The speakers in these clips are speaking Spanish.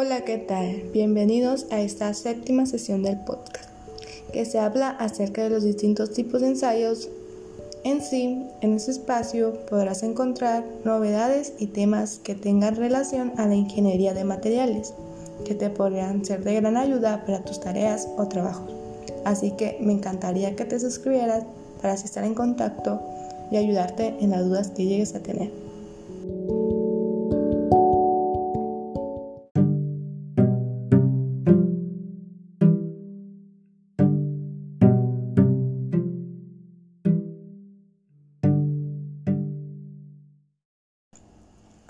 Hola, ¿qué tal? Bienvenidos a esta séptima sesión del podcast, que se habla acerca de los distintos tipos de ensayos. En sí, en este espacio podrás encontrar novedades y temas que tengan relación a la ingeniería de materiales, que te podrían ser de gran ayuda para tus tareas o trabajos. Así que me encantaría que te suscribieras para estar en contacto y ayudarte en las dudas que llegues a tener.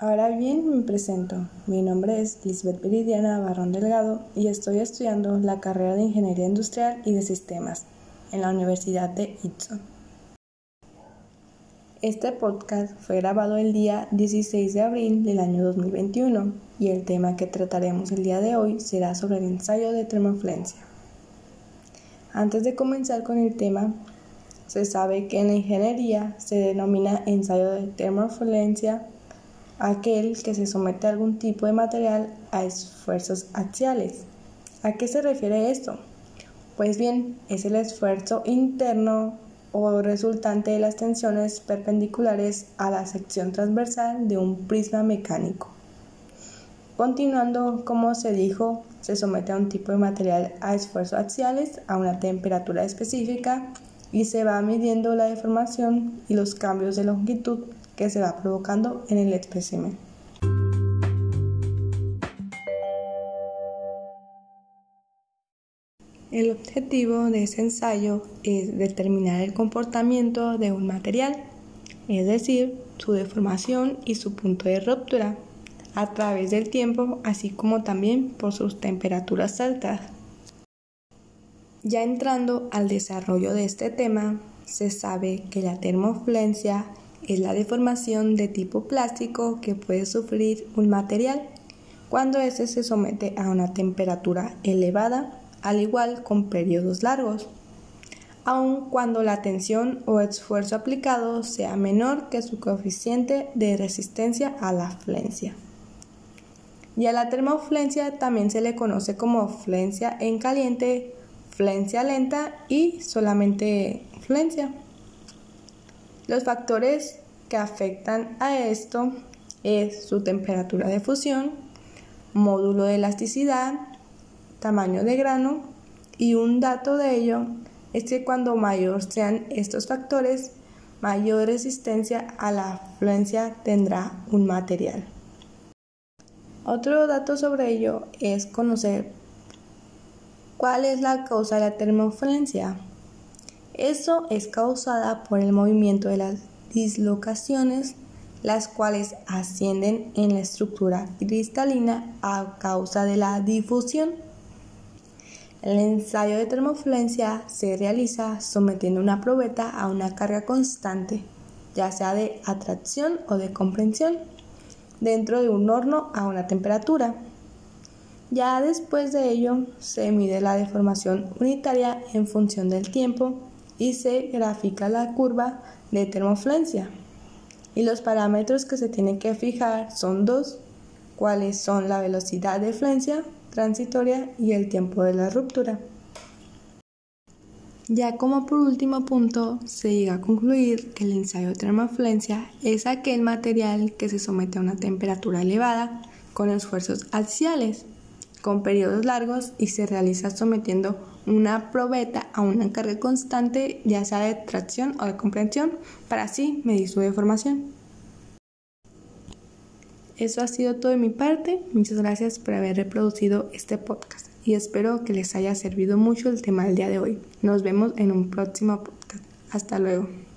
Ahora bien, me presento. Mi nombre es Lisbeth Viridiana Barrón Delgado y estoy estudiando la carrera de Ingeniería Industrial y de Sistemas en la Universidad de Itson. Este podcast fue grabado el día 16 de abril del año 2021 y el tema que trataremos el día de hoy será sobre el ensayo de termofluencia. Antes de comenzar con el tema, se sabe que en la ingeniería se denomina ensayo de termofluencia aquel que se somete a algún tipo de material a esfuerzos axiales. ¿A qué se refiere esto? Pues bien, es el esfuerzo interno o resultante de las tensiones perpendiculares a la sección transversal de un prisma mecánico. Continuando, como se dijo, se somete a un tipo de material a esfuerzos axiales a una temperatura específica y se va midiendo la deformación y los cambios de longitud que se va provocando en el espécimen. El objetivo de ese ensayo es determinar el comportamiento de un material, es decir, su deformación y su punto de ruptura a través del tiempo, así como también por sus temperaturas altas. Ya entrando al desarrollo de este tema, se sabe que la termofluencia es la deformación de tipo plástico que puede sufrir un material cuando éste se somete a una temperatura elevada, al igual con periodos largos, aun cuando la tensión o esfuerzo aplicado sea menor que su coeficiente de resistencia a la flencia. Y a la termoflencia también se le conoce como flencia en caliente, flencia lenta y solamente flencia. Los factores que afectan a esto es su temperatura de fusión, módulo de elasticidad, tamaño de grano y un dato de ello es que cuando mayor sean estos factores, mayor resistencia a la fluencia tendrá un material. Otro dato sobre ello es conocer cuál es la causa de la termofluencia. Eso es causada por el movimiento de las dislocaciones, las cuales ascienden en la estructura cristalina a causa de la difusión. El ensayo de termofluencia se realiza sometiendo una probeta a una carga constante, ya sea de atracción o de comprensión, dentro de un horno a una temperatura. Ya después de ello se mide la deformación unitaria en función del tiempo y se grafica la curva de termofluencia. Y los parámetros que se tienen que fijar son dos, cuáles son la velocidad de flencia transitoria y el tiempo de la ruptura. Ya como por último punto, se llega a concluir que el ensayo de termofluencia es aquel material que se somete a una temperatura elevada con esfuerzos axiales, con periodos largos y se realiza sometiendo una probeta a una carga constante, ya sea de tracción o de comprensión, para así medir su deformación. Eso ha sido todo de mi parte. Muchas gracias por haber reproducido este podcast y espero que les haya servido mucho el tema del día de hoy. Nos vemos en un próximo podcast. Hasta luego.